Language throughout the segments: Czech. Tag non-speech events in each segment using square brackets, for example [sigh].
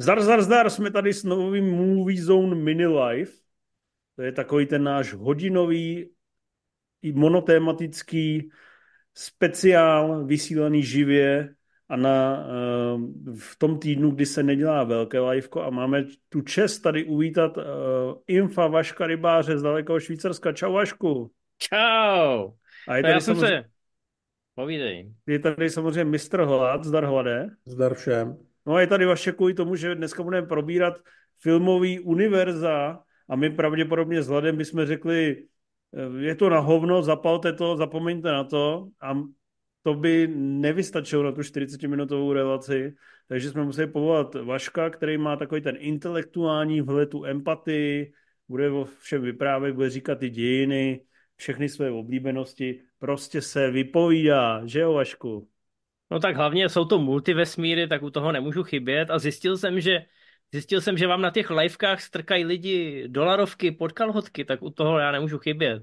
Zdar, zdar, zdar, jsme tady s novým Movie Zone Mini Live. To je takový ten náš hodinový i monotématický speciál vysílaný živě a na, uh, v tom týdnu, kdy se nedělá velké liveko a máme tu čest tady uvítat uh, Infa Vaška Rybáře z dalekého Švýcarska. Čau Vašku. Čau. A je tady já samozřejmě... se... Povídej. Je tady samozřejmě mistr Hlad, zdar Hlade. Zdar všem. No a je tady vaše kvůli tomu, že dneska budeme probírat filmový univerza a my pravděpodobně s Hladem bychom řekli, eh, je to na hovno, zapalte to, zapomeňte na to a to by nevystačilo na tu 40-minutovou relaci, takže jsme museli povolat Vaška, který má takový ten intelektuální vhled, tu empatii, bude o všem vyprávět, bude říkat ty dějiny, všechny své oblíbenosti, prostě se vypovídá, že jo Vašku? No tak hlavně jsou to multivesmíry, tak u toho nemůžu chybět a zjistil jsem, že Zjistil jsem, že vám na těch livekách strkají lidi dolarovky pod kalhotky, tak u toho já nemůžu chybět.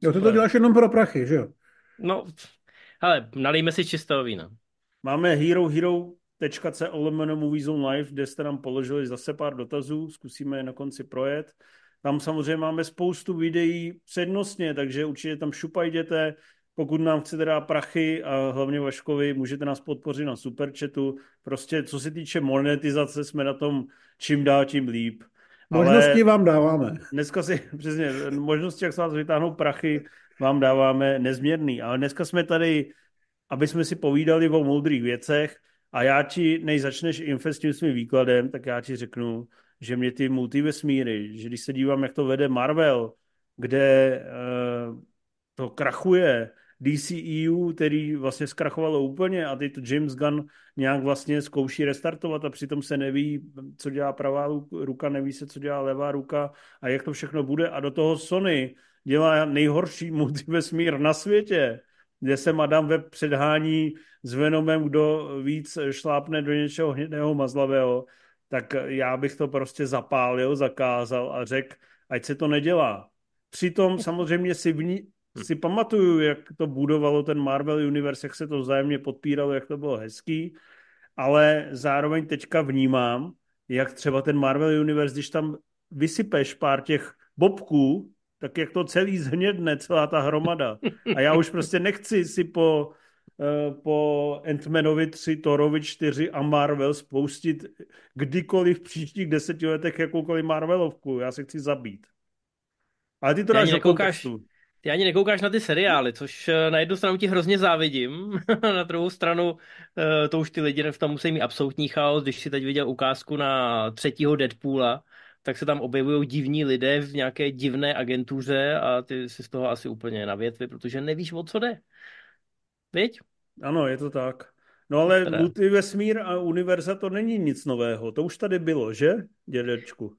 Jo, ty to děláš jenom pro prachy, že jo? No, ale nalijme si čistého vína. Máme hero hero.co lomeno Movies on Live, kde jste nám položili zase pár dotazů, zkusíme je na konci projet. Tam samozřejmě máme spoustu videí přednostně, takže určitě tam šupajděte, pokud nám chcete dát prachy a hlavně Vaškovi, můžete nás podpořit na Superchatu. Prostě co se týče monetizace, jsme na tom čím dál tím líp. Možnosti Ale vám dáváme. Dneska si, [laughs] přesně, možnosti, jak se vás vytáhnout prachy, vám dáváme nezměrný. Ale dneska jsme tady, aby jsme si povídali o moudrých věcech a já ti, než začneš infest tím svým výkladem, tak já ti řeknu, že mě ty multivesmíry, že když se dívám, jak to vede Marvel, kde uh, to krachuje, DCEU, který vlastně zkrachovalo úplně a teď to James Gunn nějak vlastně zkouší restartovat a přitom se neví, co dělá pravá ruka, neví se, co dělá levá ruka a jak to všechno bude a do toho Sony dělá nejhorší multivesmír na světě, kde se Madame Web předhání s Venomem, kdo víc šlápne do něčeho hnědého mazlavého, tak já bych to prostě zapálil, zakázal a řekl, ať se to nedělá. Přitom samozřejmě si, vní. Si pamatuju, jak to budovalo ten Marvel Universe, jak se to vzájemně podpíralo, jak to bylo hezký, ale zároveň teďka vnímám, jak třeba ten Marvel Universe, když tam vysypeš pár těch bobků, tak jak to celý zhnědne, celá ta hromada. A já už prostě nechci si po, uh, po Ant-Manovi 3, Thorovi 4 a Marvel spoustit kdykoliv v příštích deseti letech jakoukoliv Marvelovku. Já se chci zabít. Ale ty to já dáš do kontextu. Ty ani nekoukáš na ty seriály, což eh, na jednu stranu ti hrozně závidím, [laughs] na druhou stranu eh, to už ty lidi v tom musí mít absolutní chaos. Když si teď viděl ukázku na třetího Deadpoola, tak se tam objevují divní lidé v nějaké divné agentuře a ty si z toho asi úplně na větvi, protože nevíš, o co jde. Viď? Ano, je to tak. No ale teda. multivesmír a univerza to není nic nového. To už tady bylo, že, dědečku?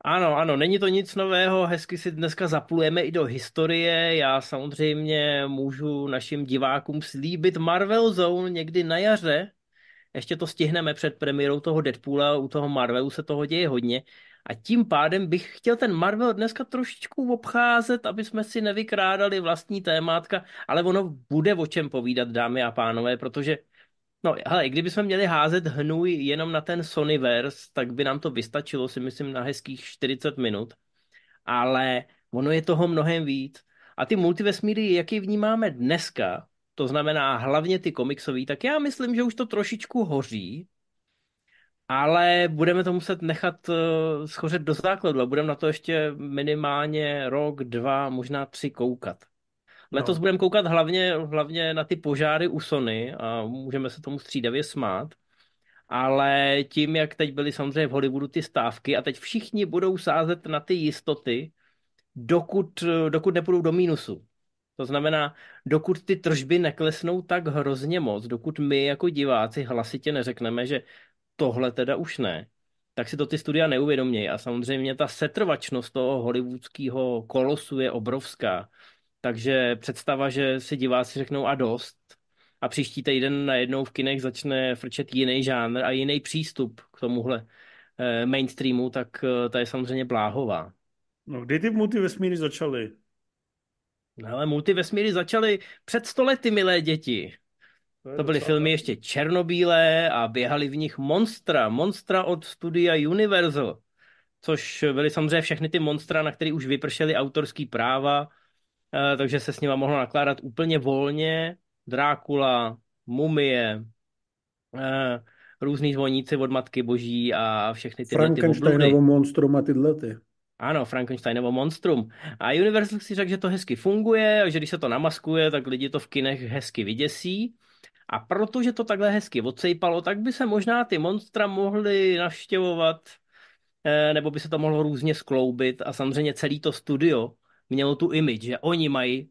Ano, ano, není to nic nového, hezky si dneska zaplujeme i do historie. Já samozřejmě můžu našim divákům slíbit Marvel Zone někdy na jaře. Ještě to stihneme před premiérou toho Deadpoola, u toho Marvelu se toho děje hodně. A tím pádem bych chtěl ten Marvel dneska trošičku obcházet, aby jsme si nevykrádali vlastní témátka, ale ono bude o čem povídat, dámy a pánové, protože No, hele, kdybychom měli házet hnůj jenom na ten Sonyverse, tak by nám to vystačilo, si myslím, na hezkých 40 minut. Ale ono je toho mnohem víc. A ty multivesmíry, jaký vnímáme dneska, to znamená hlavně ty komiksové, tak já myslím, že už to trošičku hoří, ale budeme to muset nechat uh, schořet do základu a budeme na to ještě minimálně rok, dva, možná tři koukat. Letos no. budeme koukat hlavně, hlavně na ty požáry u Sony a můžeme se tomu střídavě smát. Ale tím, jak teď byly samozřejmě v Hollywoodu ty stávky a teď všichni budou sázet na ty jistoty, dokud, dokud nepůjdou do mínusu. To znamená, dokud ty tržby neklesnou tak hrozně moc, dokud my jako diváci hlasitě neřekneme, že tohle teda už ne, tak si to ty studia neuvědomějí. A samozřejmě ta setrvačnost toho hollywoodského kolosu je obrovská. Takže představa, že si diváci řeknou a dost a příští týden najednou v kinech začne frčet jiný žánr a jiný přístup k tomuhle eh, mainstreamu, tak eh, ta je samozřejmě bláhová. No, kdy ty multivesmíry začaly? No, ale multivesmíry začaly před stolety, milé děti. To, to byly filmy ještě černobílé a běhali v nich monstra. Monstra od studia Universal. Což byly samozřejmě všechny ty monstra, na které už vypršely autorský práva, takže se s nima mohlo nakládat úplně volně. Drákula, mumie, eh, různý zvoníci od Matky Boží a všechny tyhle Frankensteinovo ty monstrum a tyhle ty. Ano, Frankensteinovo monstrum. A Universal si řekl, že to hezky funguje že když se to namaskuje, tak lidi to v kinech hezky vyděsí. A protože to takhle hezky odsejpalo, tak by se možná ty monstra mohly navštěvovat, eh, nebo by se to mohlo různě skloubit a samozřejmě celý to studio mělo tu image, že oni mají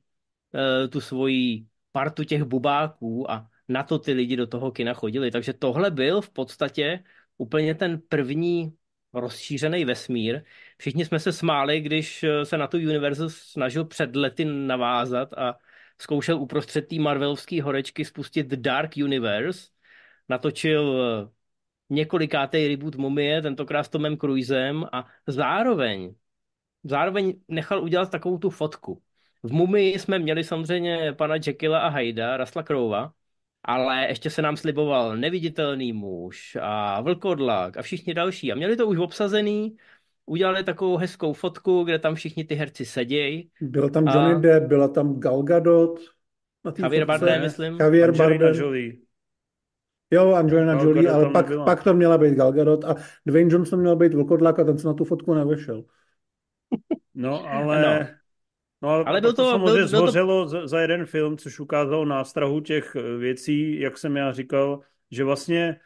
eh, tu svoji partu těch bubáků a na to ty lidi do toho kina chodili. Takže tohle byl v podstatě úplně ten první rozšířený vesmír. Všichni jsme se smáli, když eh, se na tu Universal snažil před lety navázat a zkoušel uprostřed té Marvelovské horečky spustit Dark Universe. Natočil eh, několikátý reboot Mumie, tentokrát s Tomem Cruisem a zároveň, zároveň nechal udělat takovou tu fotku. V Mumii jsme měli samozřejmě pana Jekylla a Hyda, Rasla Krova, ale ještě se nám sliboval neviditelný muž a vlkodlak a všichni další. A měli to už obsazený, udělali takovou hezkou fotku, kde tam všichni ty herci sedějí. Byl tam Johnny a... Depp, byla tam Gal Gadot. Javier Bardem, myslím. Javier Bardem. Jolie. Jo, Angelina Gal Jolie, ale pak, pak to měla být Gal Gadot a Dwayne Johnson měl být vlkodlak a ten se na tu fotku nevešel. No, ale... No. No, ale byl to, to samozřejmě byl, byl zhořelo to... za, za jeden film, což ukázalo nástrahu těch eh, věcí, jak jsem já říkal, že vlastně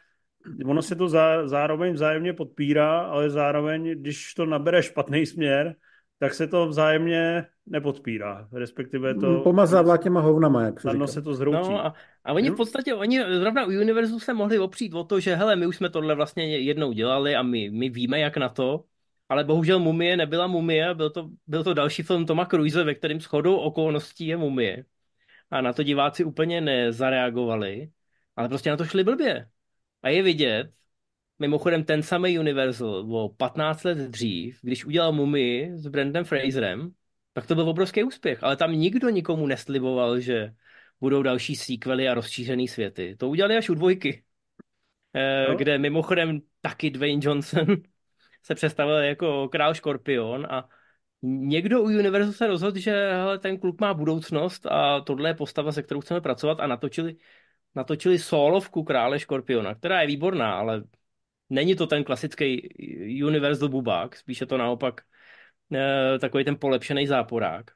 ono se to zá, zároveň vzájemně podpírá, ale zároveň, když to nabere špatný směr, tak se to vzájemně nepodpírá, respektive to... Pomazává těma hovnama, jak se se to zhroutí. No a, a oni v podstatě, oni zrovna u Univerzu se mohli opřít o to, že hele, my už jsme tohle vlastně jednou dělali a my, my víme, jak na to, ale bohužel Mumie nebyla Mumie, byl to, byl to další film Toma Cruise, ve kterém shodou okolností je Mumie. A na to diváci úplně nezareagovali, ale prostě na to šli blbě. A je vidět, mimochodem ten samý Universal o 15 let dřív, když udělal Mumii s Brandem Fraserem, tak to byl obrovský úspěch, ale tam nikdo nikomu nesliboval, že budou další sequely a rozšířený světy. To udělali až u dvojky, no. kde mimochodem taky Dwayne Johnson se představil jako král škorpion a někdo u Univerzu se rozhodl, že hele, ten kluk má budoucnost a tohle je postava, se kterou chceme pracovat a natočili, natočili solovku krále škorpiona, která je výborná, ale není to ten klasický Universal bubák, spíše to naopak e, takový ten polepšený záporák.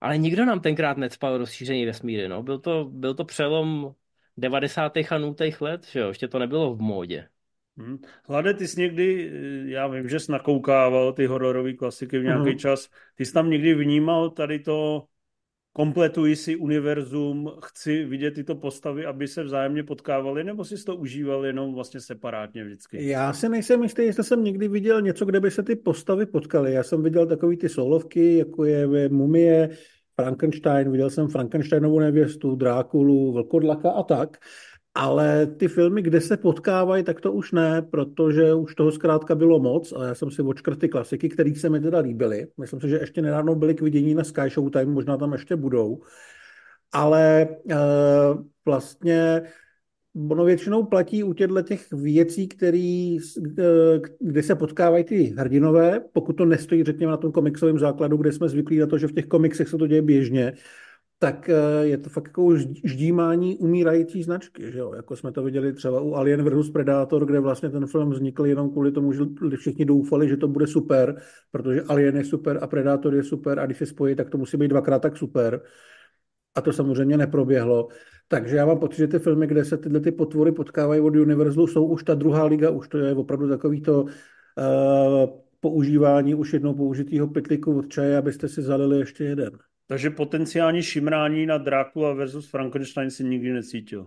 Ale nikdo nám tenkrát necpal rozšíření vesmíry, no. Byl to, byl to přelom 90. a 0. let, že jo, ještě to nebylo v módě. Hmm. Hlade, ty jsi někdy, eh, já vím, že jsi nakoukával ty hororové klasiky v nějaký hmm. čas, ty jsi tam někdy vnímal tady to, kompletuji si univerzum, chci vidět tyto postavy, aby se vzájemně potkávali, nebo si to užíval jenom vlastně separátně vždycky? Já si nejsem jistý, jestli jsem někdy viděl něco, kde by se ty postavy potkaly. Já jsem viděl takový ty solovky, jako je Mumie, Frankenstein, viděl jsem Frankensteinovu nevěstu, Drákulu, Vlkodlaka a tak. Ale ty filmy, kde se potkávají, tak to už ne, protože už toho zkrátka bylo moc a já jsem si očkrt ty klasiky, které se mi teda líbily. Myslím si, že ještě nedávno byly k vidění na Sky Showtime, možná tam ještě budou. Ale e, vlastně ono většinou platí u těchto těch věcí, který, eh, kde se potkávají ty hrdinové, pokud to nestojí, řekněme, na tom komiksovém základu, kde jsme zvyklí na to, že v těch komiksech se to děje běžně, tak eh, je to fakt jako ždímání umírající značky, že jo? Jako jsme to viděli třeba u Alien vs. Predator, kde vlastně ten film vznikl jenom kvůli tomu, že všichni doufali, že to bude super, protože Alien je super a Predator je super a když se spojí, tak to musí být dvakrát tak super. A to samozřejmě neproběhlo. Takže já mám pocit, že ty filmy, kde se tyhle ty potvory potkávají od Universalu, jsou už ta druhá liga, už to je opravdu takový to uh, používání už jednou použitého pytliku od čaje, abyste si zalili ještě jeden. Takže potenciální šimrání na Drákula versus Frankenstein si nikdy necítil.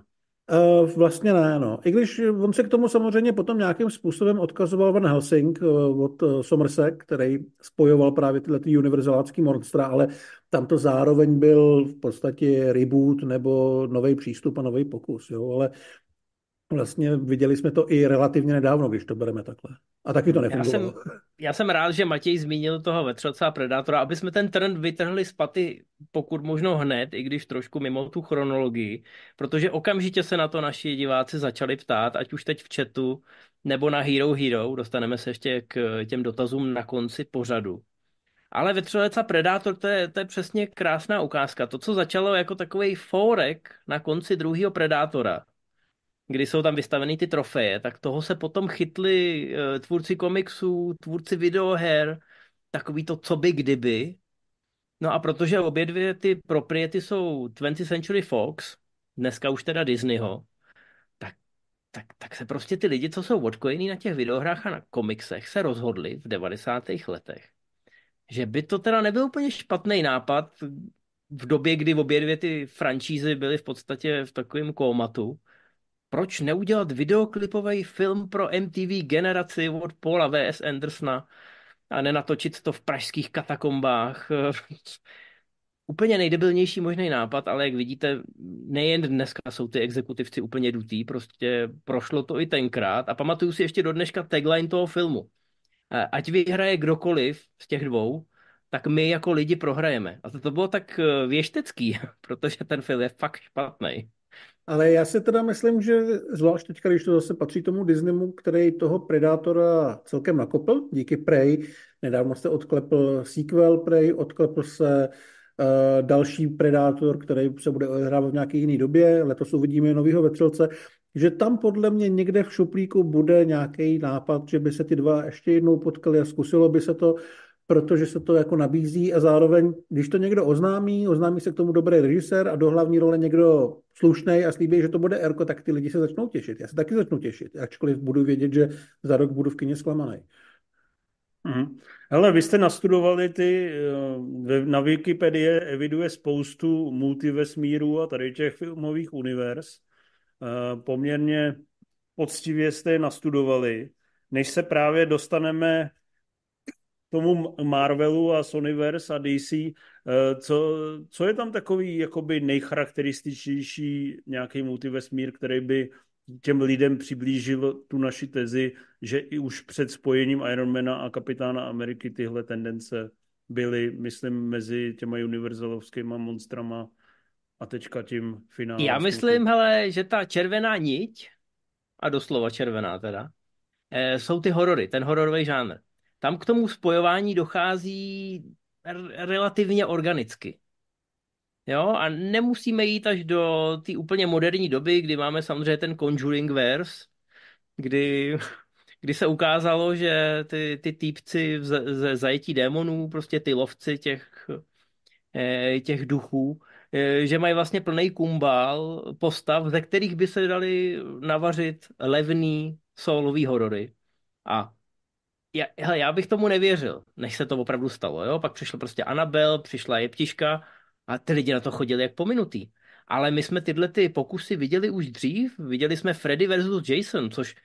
Uh, vlastně ne, no. I když on se k tomu samozřejmě potom nějakým způsobem odkazoval Van Helsing uh, od uh, který spojoval právě tyhle ty univerzalácký monstra, ale tam to zároveň byl v podstatě reboot nebo nový přístup a nový pokus, jo. Ale Vlastně viděli jsme to i relativně nedávno, když to bereme takhle. A taky to nefungovalo. Já jsem, já jsem rád, že Matěj zmínil toho vetřelce a predátora, aby jsme ten trend vytrhli z paty pokud možno hned, i když trošku mimo tu chronologii, protože okamžitě se na to naši diváci začali ptát, ať už teď v chatu, nebo na Hero Hero, dostaneme se ještě k těm dotazům na konci pořadu. Ale vetřelec a predátor, to je, to je přesně krásná ukázka. To, co začalo jako takový fórek na konci druhého predátora, kdy jsou tam vystaveny ty trofeje, tak toho se potom chytli uh, tvůrci komiksů, tvůrci videoher, takový to co by kdyby. No a protože obě dvě ty propriety jsou 20th Century Fox, dneska už teda Disneyho, tak, tak, tak se prostě ty lidi, co jsou odkojení na těch videohrách a na komiksech, se rozhodli v 90. letech, že by to teda nebyl úplně špatný nápad v době, kdy obě dvě ty franšízy byly v podstatě v takovém kómatu, proč neudělat videoklipový film pro MTV generaci od Paula V.S. Andersona a nenatočit to v pražských katakombách. [laughs] úplně nejdebilnější možný nápad, ale jak vidíte, nejen dneska jsou ty exekutivci úplně dutý, prostě prošlo to i tenkrát a pamatuju si ještě do dneška tagline toho filmu. Ať vyhraje kdokoliv z těch dvou, tak my jako lidi prohrajeme. A to, to bylo tak eh, věštecký, [laughs] protože ten film je fakt špatný. Ale já si teda myslím, že zvlášť teď, když to zase patří tomu Disneymu, který toho Predátora celkem nakopl, díky Prey. Nedávno se odklepl sequel Prey, odklepl se uh, další Predátor, který se bude odehrávat v nějaké jiné době. Letos uvidíme novýho vetřelce. Že tam podle mě někde v šuplíku bude nějaký nápad, že by se ty dva ještě jednou potkali a zkusilo by se to protože se to jako nabízí a zároveň, když to někdo oznámí, oznámí se k tomu dobrý režisér a do hlavní role někdo slušný a slíbí, že to bude Erko, tak ty lidi se začnou těšit. Já se taky začnu těšit, ačkoliv budu vědět, že za rok budu v kině zklamaný. Mm. Hele, vy jste nastudovali ty, eh, na Wikipedii eviduje spoustu multivesmírů a tady těch filmových univerz. Eh, poměrně poctivě jste je nastudovali. Než se právě dostaneme tomu Marvelu a Sonyverse a DC, eh, co, co je tam takový jakoby nejcharakterističnější nějaký multivesmír, který by těm lidem přiblížil tu naši tezi, že i už před spojením Ironmana a Kapitána Ameriky tyhle tendence byly, myslím, mezi těma univerzalovskýma monstrama a teďka tím finálem. Já myslím, hele, že ta červená niť, a doslova červená teda, eh, jsou ty horory, ten hororový žánr tam k tomu spojování dochází relativně organicky. Jo, a nemusíme jít až do té úplně moderní doby, kdy máme samozřejmě ten Conjuring verse, kdy, kdy se ukázalo, že ty, ty týpci ze zajetí démonů, prostě ty lovci těch, eh, těch duchů, eh, že mají vlastně plný kumbál postav, ze kterých by se dali navařit levný solový horory. A já, hele, já bych tomu nevěřil, než se to opravdu stalo. Jo? Pak přišla prostě Anabel, přišla Jeptiška a ty lidi na to chodili jak pominutý. Ale my jsme tyhle ty pokusy viděli už dřív. Viděli jsme Freddy versus Jason, což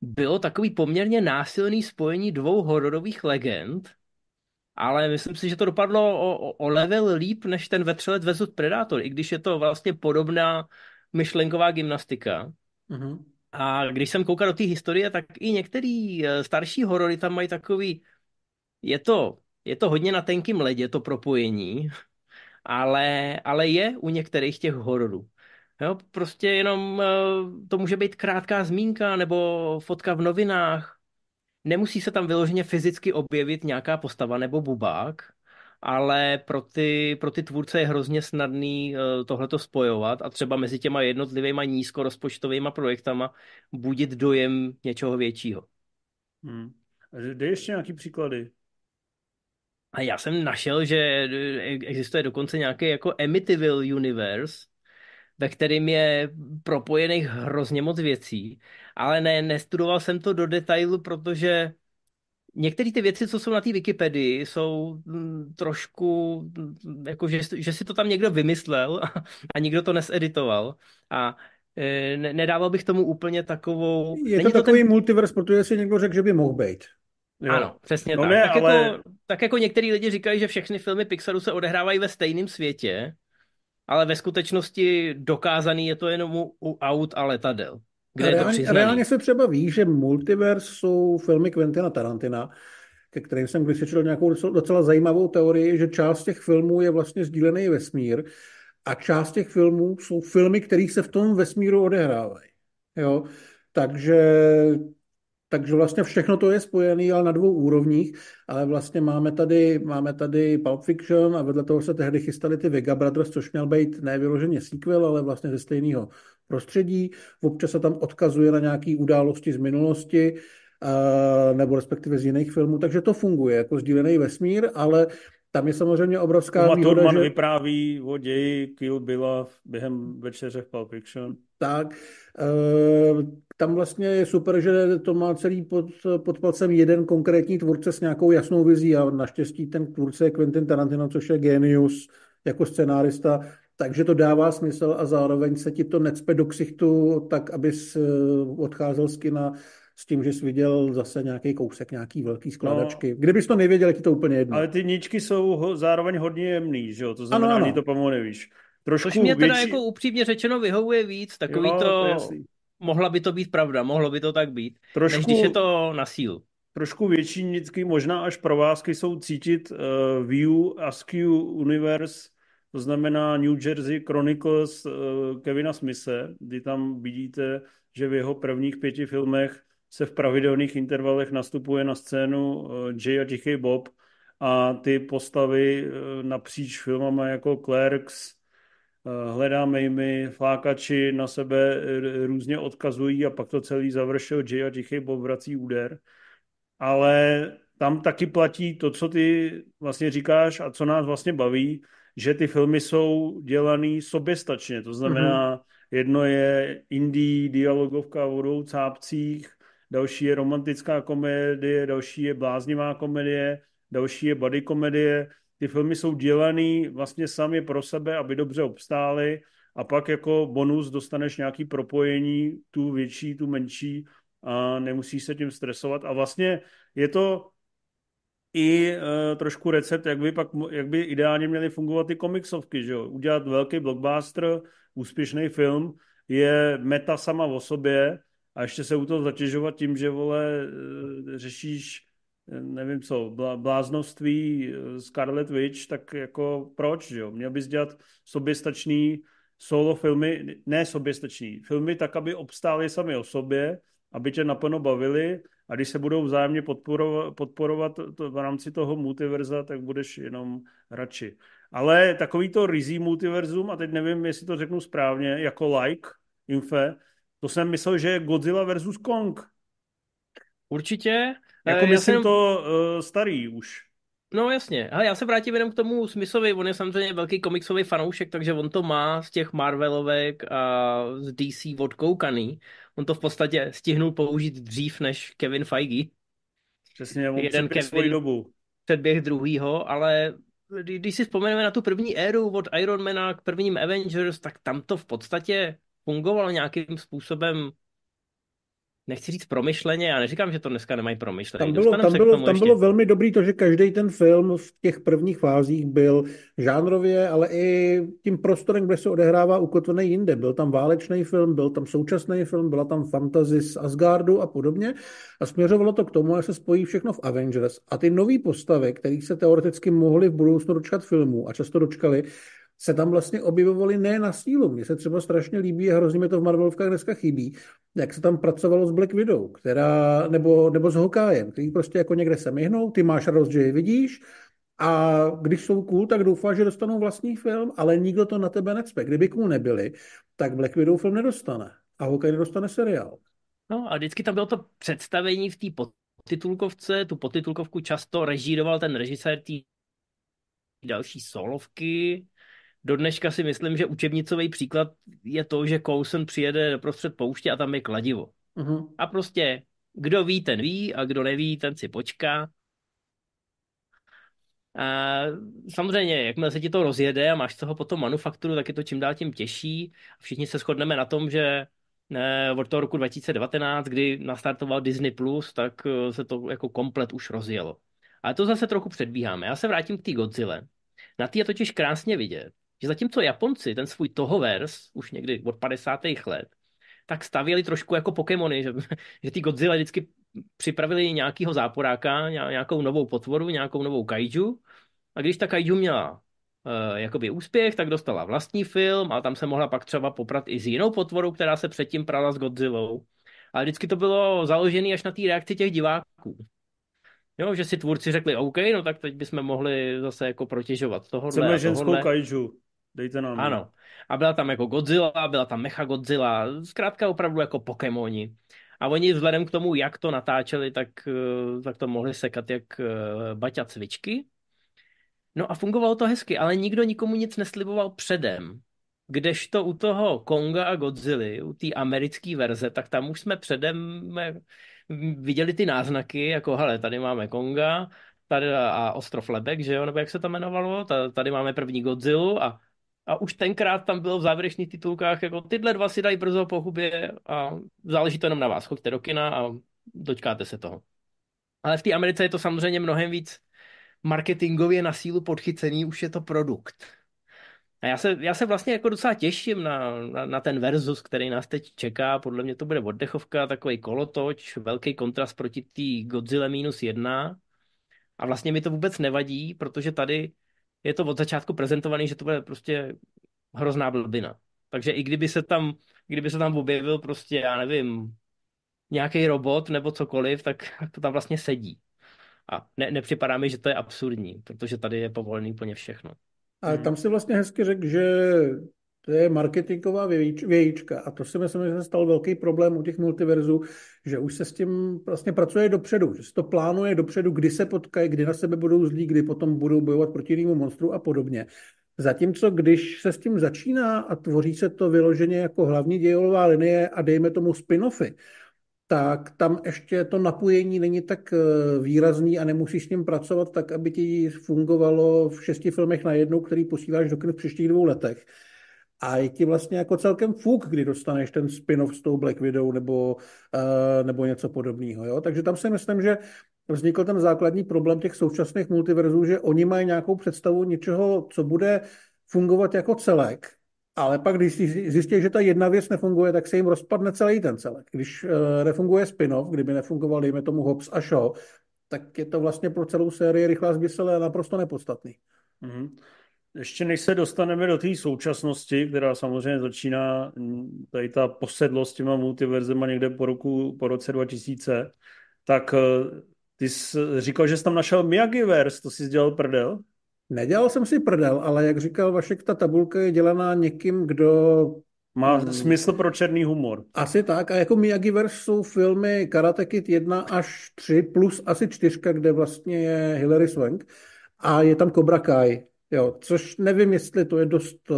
bylo takový poměrně násilný spojení dvou hororových legend, ale myslím si, že to dopadlo o, o level líp než ten vetřelec versus Predator, i když je to vlastně podobná myšlenková gymnastika. Mm-hmm. A když jsem koukal do té historie, tak i některý eh, starší horory tam mají takový, je to, je to hodně na tenkým ledě, to propojení, ale, ale je u některých těch hororů. Jo, prostě jenom eh, to může být krátká zmínka nebo fotka v novinách. Nemusí se tam vyloženě fyzicky objevit nějaká postava nebo bubák, ale pro ty, pro ty tvůrce je hrozně snadný uh, tohleto spojovat a třeba mezi těma jednotlivýma nízkorozpočtovými projektama budit dojem něčeho většího. Hmm. Dej ještě nějaký příklady. A já jsem našel, že existuje dokonce nějaký jako Amityville Universe, ve kterým je propojených hrozně moc věcí, ale ne, nestudoval jsem to do detailu, protože Některé ty věci, co jsou na té Wikipedii, jsou mm, trošku, mm, jako že, že si to tam někdo vymyslel a, a nikdo to neseditoval. A e, ne, nedával bych tomu úplně takovou... Je Není to, to takový ten... multiverse, protože si někdo řekl, že by mohl být. Jo. Ano, přesně no tak. Ne, tak, ale... jako, tak jako některý lidi říkají, že všechny filmy Pixaru se odehrávají ve stejném světě, ale ve skutečnosti dokázaný je to jenom u aut a letadel. Kde je to reálně, reálně se třeba ví, že Multiverse jsou filmy Quentina Tarantina, ke kterým jsem četl nějakou docela, docela zajímavou teorii, že část těch filmů je vlastně sdílený vesmír a část těch filmů jsou filmy, které se v tom vesmíru odehrávají. Jo? Takže takže vlastně všechno to je spojené, ale na dvou úrovních, ale vlastně máme tady, máme tady Pulp Fiction a vedle toho se tehdy chystali ty Vega Brothers, což měl být ne vyloženě sequel, ale vlastně ze stejného prostředí. Občas se tam odkazuje na nějaké události z minulosti, nebo respektive z jiných filmů, takže to funguje jako sdílený vesmír, ale tam je samozřejmě obrovská Uma výhoda, Thurman že... vypráví o ději Kill Billa během večeře v Pulp Fiction. Tak, e, tam vlastně je super, že to má celý pod, pod palcem jeden konkrétní tvůrce s nějakou jasnou vizí a naštěstí ten tvůrce je Quentin Tarantino, což je genius jako scenárista, takže to dává smysl a zároveň se ti to necpe do ksichtu tak, abys odcházel z kina s tím, že jsi viděl zase nějaký kousek, nějaký velký skládačky. No, Kdybys to nevěděl, je ti to úplně jedno. Ale ty níčky jsou ho, zároveň hodně jemný, že jo? To znamená, že to pomalu nevíš. Trošku Což mě teda větší... jako upřímně řečeno vyhovuje víc, takový jo, to, to mohla by to být pravda, mohlo by to tak být, trošku, než když je to na sílu. Trošku větší níčky, možná až provázky jsou cítit uh, View, Askew Universe, to znamená New Jersey Chronicles uh, Kevina Smise, kdy tam vidíte, že v jeho prvních pěti filmech se v pravidelných intervalech nastupuje na scénu eh, Jay a Tichý Bob a ty postavy eh, napříč filmama jako Clerks, eh, Hledáme jimi, flákači na sebe různě odkazují a pak to celý završil Jay a Tichý Bob vrací úder. Ale tam taky platí to, co ty vlastně říkáš a co nás vlastně baví, že ty filmy jsou dělaný soběstačně. To znamená, mm-hmm. jedno je indie dialogovka o dvou cápcích, další je romantická komedie, další je bláznivá komedie, další je body komedie. Ty filmy jsou dělaný vlastně sami pro sebe, aby dobře obstály a pak jako bonus dostaneš nějaký propojení, tu větší, tu menší a nemusíš se tím stresovat. A vlastně je to i uh, trošku recept, jak by, pak, jak by ideálně měly fungovat ty komiksovky, že jo? Udělat velký blockbuster, úspěšný film, je meta sama o sobě, a ještě se u toho zatěžovat tím, že vole, eh, řešíš eh, nevím co, bláznoství Scarlet Witch, tak jako proč, jo? Měl bys dělat soběstačný solo filmy, ne soběstačný, filmy tak, aby obstály sami o sobě, aby tě naplno bavili a když se budou vzájemně podporovat, podporovat to, v rámci toho multiverza, tak budeš jenom radši. Ale takový to rizí multiverzum, a teď nevím, jestli to řeknu správně, jako like, infe, to jsem myslel, že je Godzilla versus Kong. Určitě. Jako já myslím jsem... to uh, starý už. No jasně. A já se vrátím jenom k tomu Smithovi. On je samozřejmě velký komiksový fanoušek, takže on to má z těch Marvelovek a z DC odkoukaný. On to v podstatě stihnul použít dřív než Kevin Feige. Přesně, on Jeden Kevin svoji dobu. Předběh druhýho, ale když si vzpomeneme na tu první éru od Ironmana k prvním Avengers, tak tam to v podstatě fungovalo nějakým způsobem nechci říct promyšleně, já neříkám, že to dneska nemají promyšleně. Tam bylo, tam bylo, tam bylo velmi dobrý to, že každý ten film v těch prvních fázích byl žánrově, ale i tím prostorem, kde se odehrává ukotvený jinde. Byl tam válečný film, byl tam současný film, byla tam fantasy z Asgardu a podobně a směřovalo to k tomu, že se spojí všechno v Avengers. A ty nové postavy, které se teoreticky mohly v budoucnu dočkat filmů a často dočkali, se tam vlastně objevovaly ne na sílu. Mně se třeba strašně líbí a hrozně mi to v Marvelovkách dneska chybí, jak se tam pracovalo s Black Widow, která, nebo, nebo s Hokájem, který prostě jako někde se myhnou, ty máš radost, že je vidíš, a když jsou cool, tak doufáš, že dostanou vlastní film, ale nikdo to na tebe necpe. Kdyby cool nebyli, tak Black Widow film nedostane. A Hokaj nedostane seriál. No a vždycky tam bylo to představení v té podtitulkovce. Tu podtitulkovku často režíroval ten režisér té další solovky. Do dneška si myslím, že učebnicový příklad je to, že Coulson přijede prostřed pouště a tam je kladivo. Uh-huh. A prostě kdo ví, ten ví a kdo neví, ten si počká. A samozřejmě, jakmile se ti to rozjede a máš z toho potom manufakturu, tak je to čím dál tím těžší. Všichni se shodneme na tom, že ne, od toho roku 2019, kdy nastartoval Disney+, Plus, tak eh, se to jako komplet už rozjelo. Ale to zase trochu předbíháme. Já se vrátím k té Godzilla. Na ty je totiž krásně vidět, že zatímco Japonci ten svůj Tohovers už někdy od 50. let tak stavěli trošku jako Pokémony, že, [laughs] že ty Godzilla vždycky připravili nějakého záporáka, nějakou novou potvoru, nějakou novou kaiju a když ta kaiju měla uh, jakoby úspěch, tak dostala vlastní film a tam se mohla pak třeba poprat i s jinou potvorou, která se předtím prala s Godzillou. Ale vždycky to bylo založené až na té reakci těch diváků. Jo, že si tvůrci řekli, OK, no tak teď bychom mohli zase jako protěžovat tohohle. Chceme ženskou tohohle. kaiju. Dejte nám. Ano. A byla tam jako Godzilla, byla tam Mecha Godzilla, zkrátka opravdu jako Pokémoni. A oni vzhledem k tomu, jak to natáčeli, tak, eh, tak to mohli sekat jak eh, baťa cvičky. No a fungovalo to hezky, ale nikdo nikomu nic nesliboval předem. Kdežto u toho Konga a Godzilla, u té americké verze, tak tam už jsme předem eh, viděli ty náznaky, jako hele, tady máme Konga, tady a Ostrov Lebek, že jo, nebo jak se to jmenovalo, tady máme první Godzilla a, a už tenkrát tam bylo v závěrečných titulkách, jako tyhle dva si dají brzo po hubě a záleží to jenom na vás, choďte do kina a dočkáte se toho. Ale v té Americe je to samozřejmě mnohem víc marketingově na sílu podchycený, už je to produkt. A já se, já se vlastně jako docela těším na, na, na ten versus, který nás teď čeká. Podle mě to bude oddechovka, takový kolotoč, velký kontrast proti té Godzilla minus jedna. A vlastně mi to vůbec nevadí, protože tady je to od začátku prezentovaný, že to bude prostě hrozná blbina. Takže i kdyby se tam, kdyby se tam objevil prostě, já nevím, nějaký robot nebo cokoliv, tak to tam vlastně sedí. A ne, nepřipadá mi, že to je absurdní, protože tady je povolený úplně všechno. A tam si vlastně hezky řekl, že to je marketingová vějíčka a to si myslím, že se stal velký problém u těch multiverzů, že už se s tím vlastně pracuje dopředu, že se to plánuje dopředu, kdy se potkají, kdy na sebe budou zlí, kdy potom budou bojovat proti jinému monstru a podobně. Zatímco když se s tím začíná a tvoří se to vyloženě jako hlavní dějová linie a dejme tomu spin-offy, tak tam ještě to napojení není tak eh, výrazný a nemusíš s ním pracovat tak, aby ti fungovalo v šesti filmech na jednou, který posíláš do v příštích dvou letech. A je ti vlastně jako celkem fuk, kdy dostaneš ten spin-off s tou Black Widow nebo, uh, nebo něco podobného. Jo? Takže tam si myslím, že vznikl ten základní problém těch současných multiverzů, že oni mají nějakou představu něčeho, co bude fungovat jako celek, ale pak, když zjistí, že ta jedna věc nefunguje, tak se jim rozpadne celý ten celek. Když uh, nefunguje spin-off, kdyby nefungoval, dejme tomu Hobbs a Shaw, tak je to vlastně pro celou sérii rychlá zbysele a naprosto nepodstatný. Mm-hmm. Ještě než se dostaneme do té současnosti, která samozřejmě začíná mm, tady ta posedlost těma multiverzema někde po, roku, po roce 2000, tak eh, ty jsi říkal, že jsi tam našel Miyagiverse, to jsi dělal prdel? Nedělal jsem si prdel, ale jak říkal Vašek, ta tabulka je dělaná někým, kdo... Má hmm, smysl pro černý humor. Asi tak. A jako Miyagiverse jsou filmy Karate Kid 1 až 3 plus asi 4, kde vlastně je Hilary Swank. A je tam Cobra Kai. Jo, což nevím, jestli to je dost, uh,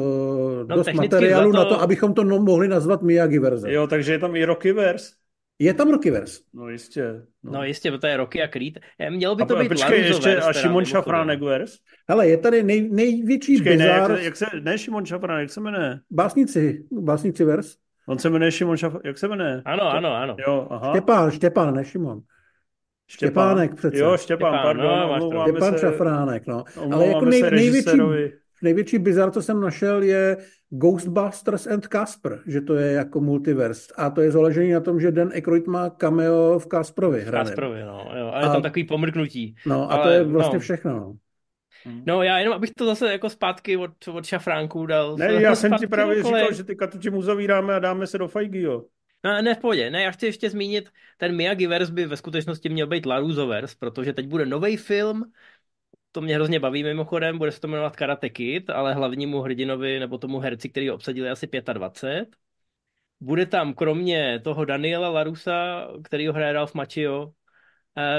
no, dost materiálu to... na to, abychom to no, mohli nazvat Miyagi-verze. Jo, takže je tam i Rockyverse. Je tam Rockyverse. No jistě. No, no jistě, to je Rocky a Creed. Eh, mělo by to a, být počkej, ještě a Šimon Šafránek verse? Hele, je tady nej, největší počkej, bizár... Ne, jak, jak se, ne Šimon Šafránek, jak se jmenuje? Básnici, básnici vers. On se jmenuje Šimon Šafránek, jak se jmenuje? Ano, ano, ano. Jo, aha. Štěpán, Štěpán, ne Šimon. Štěpánek přece. Jo, Štěpán, Štěpán pardon. No, Štěpán se, Šafránek, no. Ale jako nej, největší, největší bizar, co jsem našel, je Ghostbusters and Casper, že to je jako multiverse. A to je založený na tom, že Dan Aykroyd má cameo v Casperovi hrané. Casperovi, no. Jo. A je tam takový pomrknutí. No a Ale, to je vlastně no. všechno, no. No já jenom, abych to zase jako zpátky od, od šafránku dal. Ne, já [laughs] jsem ti právě říkal, že ty katuči uzavíráme a dáme se do Fajgio. No, ne, v pohodě. Ne, já chci ještě zmínit, ten Miyagiverse by ve skutečnosti měl být Larusoverse, protože teď bude nový film, to mě hrozně baví mimochodem, bude se to jmenovat Karate Kid, ale hlavnímu hrdinovi nebo tomu herci, který ho obsadili asi 25. Bude tam kromě toho Daniela Larusa, který ho hraje Ralph Macchio,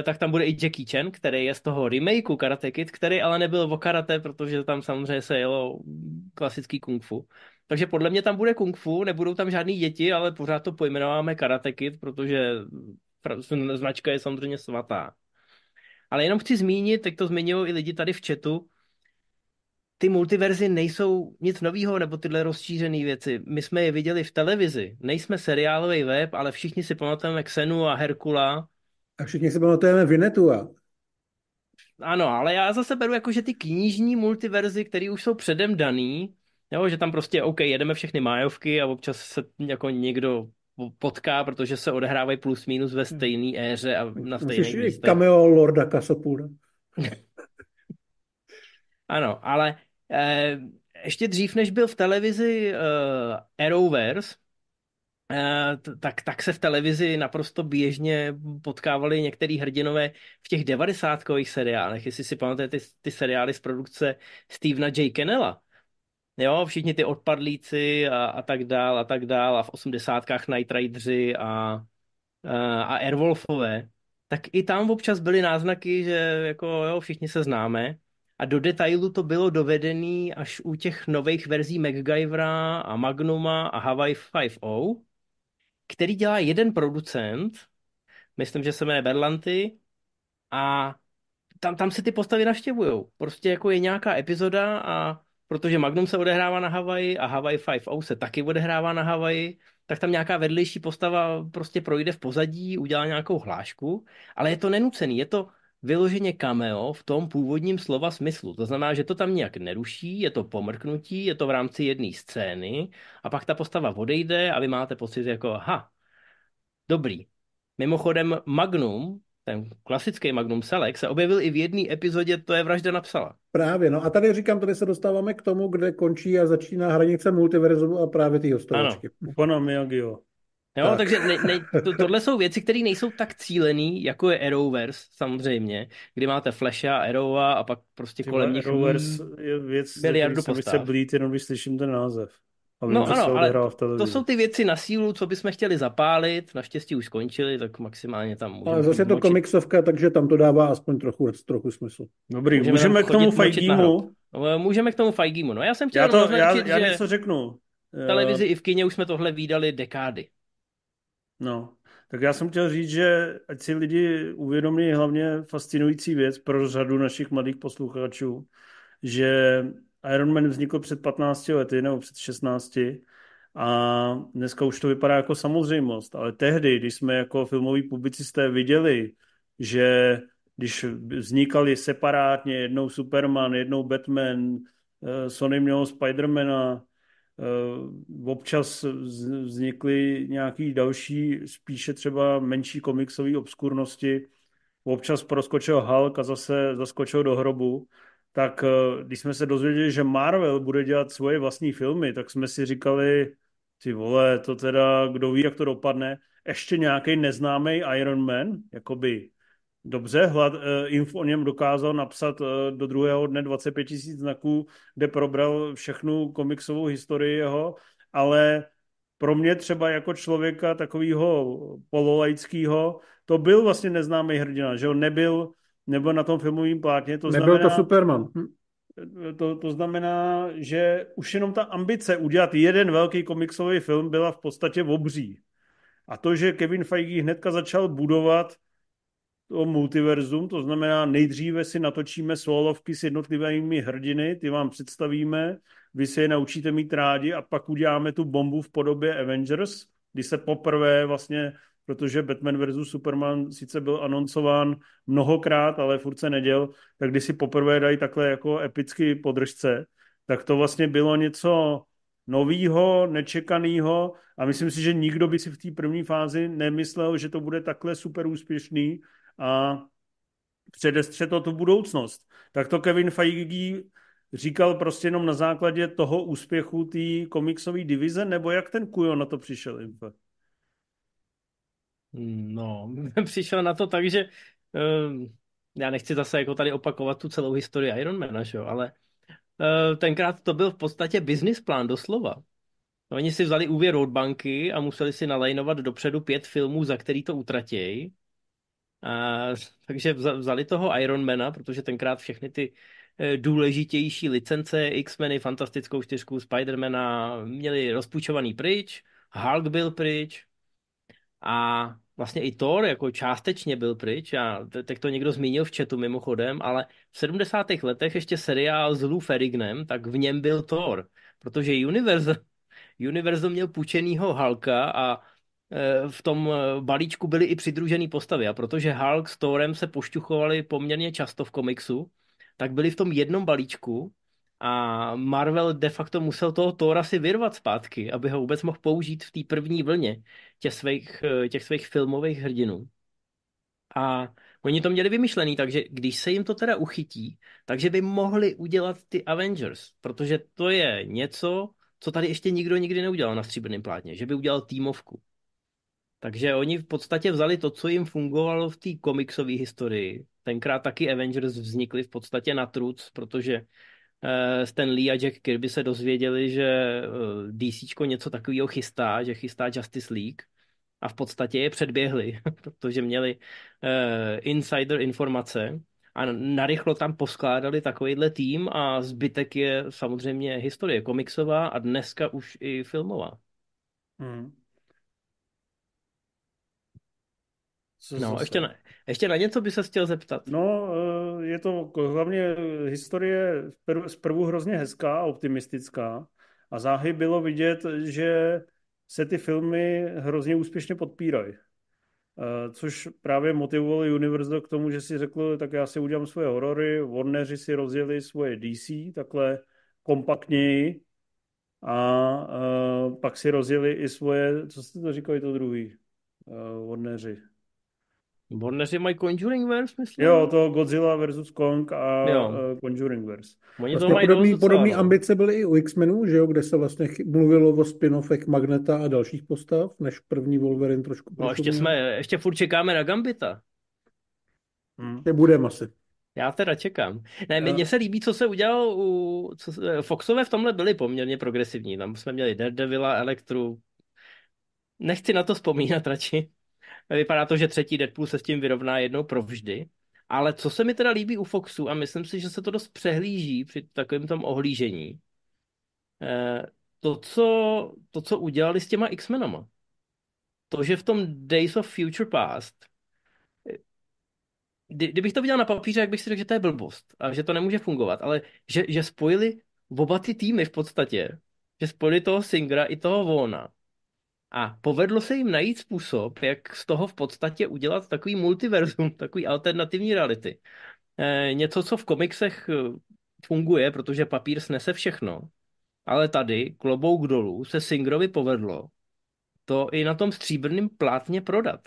tak tam bude i Jackie Chan, který je z toho remakeu Karate Kid, který ale nebyl o karate, protože tam samozřejmě se jelo klasický kung fu. Takže podle mě tam bude kung fu, nebudou tam žádný děti, ale pořád to pojmenováme Karate Kid, protože značka je samozřejmě svatá. Ale jenom chci zmínit, teď to zmiňují i lidi tady v chatu, ty multiverzy nejsou nic nového, nebo tyhle rozšířené věci. My jsme je viděli v televizi. Nejsme seriálový web, ale všichni si pamatujeme Xenu a Herkula. A všichni si pamatujeme Vinetua. Ano, ale já zase beru jako, že ty knižní multiverzy, které už jsou předem daný, jo, že tam prostě, OK, jedeme všechny májovky a občas se jako někdo potká, protože se odehrávají plus minus ve stejné éře a na stejných místech. cameo Lorda Kasopura. [laughs] ano, ale eh, ještě dřív, než byl v televizi eh, Arrowverse, tak, tak se v televizi naprosto běžně potkávali některý hrdinové v těch devadesátkových seriálech. Jestli si pamatujete ty, ty seriály z produkce Stevena J. Kennela, Jo, všichni ty odpadlíci a, a tak dál a tak dál a v osmdesátkách Night Rideři a, a, a Airwolfové, tak i tam občas byly náznaky, že jako jo, všichni se známe a do detailu to bylo dovedený až u těch nových verzí MacGyvera a Magnuma a Hawaii 5.0, který dělá jeden producent, myslím, že se jmenuje Berlanty, a tam, tam se ty postavy naštěvují. Prostě jako je nějaká epizoda a protože Magnum se odehrává na Havaji a Hawaii 5.0 se taky odehrává na Havaji, tak tam nějaká vedlejší postava prostě projde v pozadí, udělá nějakou hlášku, ale je to nenucený, je to vyloženě cameo v tom původním slova smyslu. To znamená, že to tam nějak neruší, je to pomrknutí, je to v rámci jedné scény a pak ta postava odejde a vy máte pocit jako, ha, dobrý. Mimochodem Magnum ten klasický Magnum Select se objevil i v jedné epizodě, to je vražda napsala. Právě, no a tady říkám, tady se dostáváme k tomu, kde končí a začíná hranice multiverzu a právě ty hostovačky. Ano, Miyagio. Jo, tak. takže ne, ne, to, tohle jsou věci, které nejsou tak cílený, jako je Arrowverse samozřejmě, kdy máte Flasha, Arrowa a pak prostě Tyhle kolem nich Arrowverse je věc, miliardu postav. se blít, jenom když slyším ten název. A no ano, ale to, to jsou ty věci na sílu, co bychom chtěli zapálit, naštěstí už skončili, tak maximálně tam můžeme... Ale zase je to komiksovka, takže tam to dává aspoň trochu, trochu smysl. Dobrý, můžeme, můžeme k tomu Fajgímu. No, můžeme k tomu Fajgímu. No já jsem chtěl já, to, naznačit, já, já něco řeknu. V televizi i v kině už jsme tohle výdali dekády. No, tak já jsem chtěl říct, že ať si lidi uvědomí hlavně fascinující věc pro řadu našich mladých posluchačů, že Iron Man vznikl před 15 lety nebo před 16 a dneska už to vypadá jako samozřejmost, ale tehdy, když jsme jako filmoví publicisté viděli, že když vznikali separátně jednou Superman, jednou Batman, eh, Sony mělo Spidermana, občas vznikly nějaký další, spíše třeba menší komiksové obskurnosti, občas proskočil Hulk a zase zaskočil do hrobu, tak eh, když jsme se dozvěděli, že Marvel bude dělat svoje vlastní filmy, tak jsme si říkali, ty vole, to teda, kdo ví, jak to dopadne. Ještě nějaký neznámý Iron Man, jakoby dobře, hlad, uh, Info o něm dokázal napsat uh, do druhého dne 25 tisíc znaků, kde probral všechnu komiksovou historii jeho, ale pro mě třeba jako člověka takového pololaického, to byl vlastně neznámý hrdina, že on nebyl nebo na tom filmovém plátně. To Nebyl znamená, to Superman. Hm. To, to znamená, že už jenom ta ambice udělat jeden velký komiksový film byla v podstatě obří. A to, že Kevin Feige hnedka začal budovat to multiverzum, to znamená nejdříve si natočíme solovky s jednotlivými hrdiny, ty vám představíme, vy si je naučíte mít rádi a pak uděláme tu bombu v podobě Avengers, kdy se poprvé vlastně protože Batman vs. Superman sice byl anoncován mnohokrát, ale furt se neděl, tak když si poprvé dají takhle jako epicky podržce, tak to vlastně bylo něco novýho, nečekaného a myslím si, že nikdo by si v té první fázi nemyslel, že to bude takhle super úspěšný a předestře to tu budoucnost. Tak to Kevin Feige říkal prostě jenom na základě toho úspěchu té komiksové divize, nebo jak ten Kujo na to přišel? No, [laughs] přišel na to tak, že uh, já nechci zase jako tady opakovat tu celou historii Ironmana, že jo, ale uh, tenkrát to byl v podstatě business plán doslova. Oni si vzali úvěr od banky a museli si nalajnovat dopředu pět filmů, za který to utratějí. A, takže vzali toho Ironmana, protože tenkrát všechny ty eh, důležitější licence X-meny, Fantastickou čtyřku, Spidermana měli rozpůjčovaný pryč, Hulk byl pryč a vlastně i Thor jako částečně byl pryč, a teď to někdo zmínil v chatu mimochodem, ale v 70. letech ještě seriál s Lou Ferrignem, tak v něm byl Thor, protože Universal, [laughs] Universal měl půjčenýho Hulka a v tom e, balíčku byly i přidružené postavy a protože Hulk s Thorem se pošťuchovali poměrně často v komiksu, tak byli v tom jednom balíčku A Marvel de facto musel toho Thora si vyrvat zpátky, aby ho vůbec mohl použít v té první vlně těch svých, těch svých filmových hrdinů. A oni to měli vymyšlený, takže když se jim to teda uchytí, takže by mohli udělat ty Avengers, protože to je něco, co tady ještě nikdo nikdy neudělal na stříbrném plátně, že by udělal týmovku. Takže oni v podstatě vzali to, co jim fungovalo v té komiksové historii. Tenkrát taky Avengers vznikly v podstatě na truc, protože eh, Stan Lee a Jack Kirby se dozvěděli, že eh, DC něco takového chystá, že chystá Justice League a v podstatě je předběhli, [laughs] protože měli uh, insider informace a narychlo tam poskládali takovýhle tým a zbytek je samozřejmě historie komiksová a dneska už i filmová. Hmm. Co no, ještě na, ještě na něco by se chtěl zeptat. No, eh, je to hlavně historie zprvu hrozně hezká a optimistická a záhy bylo vidět, že se ty filmy hrozně úspěšně podpírají. Eh, což právě motivovalo Universal k tomu, že si řekl, tak já si udělám svoje horory, Warneri si rozjeli svoje DC takhle kompaktněji a pak si rozjeli i svoje, co jste to říkali to druhý, uh, Warneri. Warneri mají Conjuring Verse, myslím? Jo, to Godzilla versus Kong a jo. Uh, Conjuring Verse. Oni vlastně to mají podobný, podobný ambice byly i u X-Menů, že jo, kde se vlastně mluvilo o spin-offech Magneta a dalších postav, než první Wolverine trošku. No ještě jsme, ještě furt čekáme na Gambita. Hmm. Budeme asi. Já teda čekám. Ne, mně se líbí, co se udělalo u... Co, Foxové v tomhle byli poměrně progresivní. Tam jsme měli Daredevila, Elektru. Nechci na to vzpomínat [laughs] radši. Vypadá to, že třetí Deadpool se s tím vyrovná jednou provždy. Ale co se mi teda líbí u Foxu, a myslím si, že se to dost přehlíží při takovém tom ohlížení, eh, to, co, to, co udělali s těma X-Menama. To, že v tom Days of Future Past, eh, kdybych to viděl na papíře, jak bych si řekl, že to je blbost a že to nemůže fungovat, ale že, že spojili oba ty týmy v podstatě, že spojili toho Singra i toho Vona a povedlo se jim najít způsob, jak z toho v podstatě udělat takový multiverzum, [laughs] takový alternativní reality. E, něco, co v komiksech eh, funguje, protože papír snese všechno. Ale tady, klobouk dolů, se Singrovi povedlo to i na tom stříbrném plátně prodat.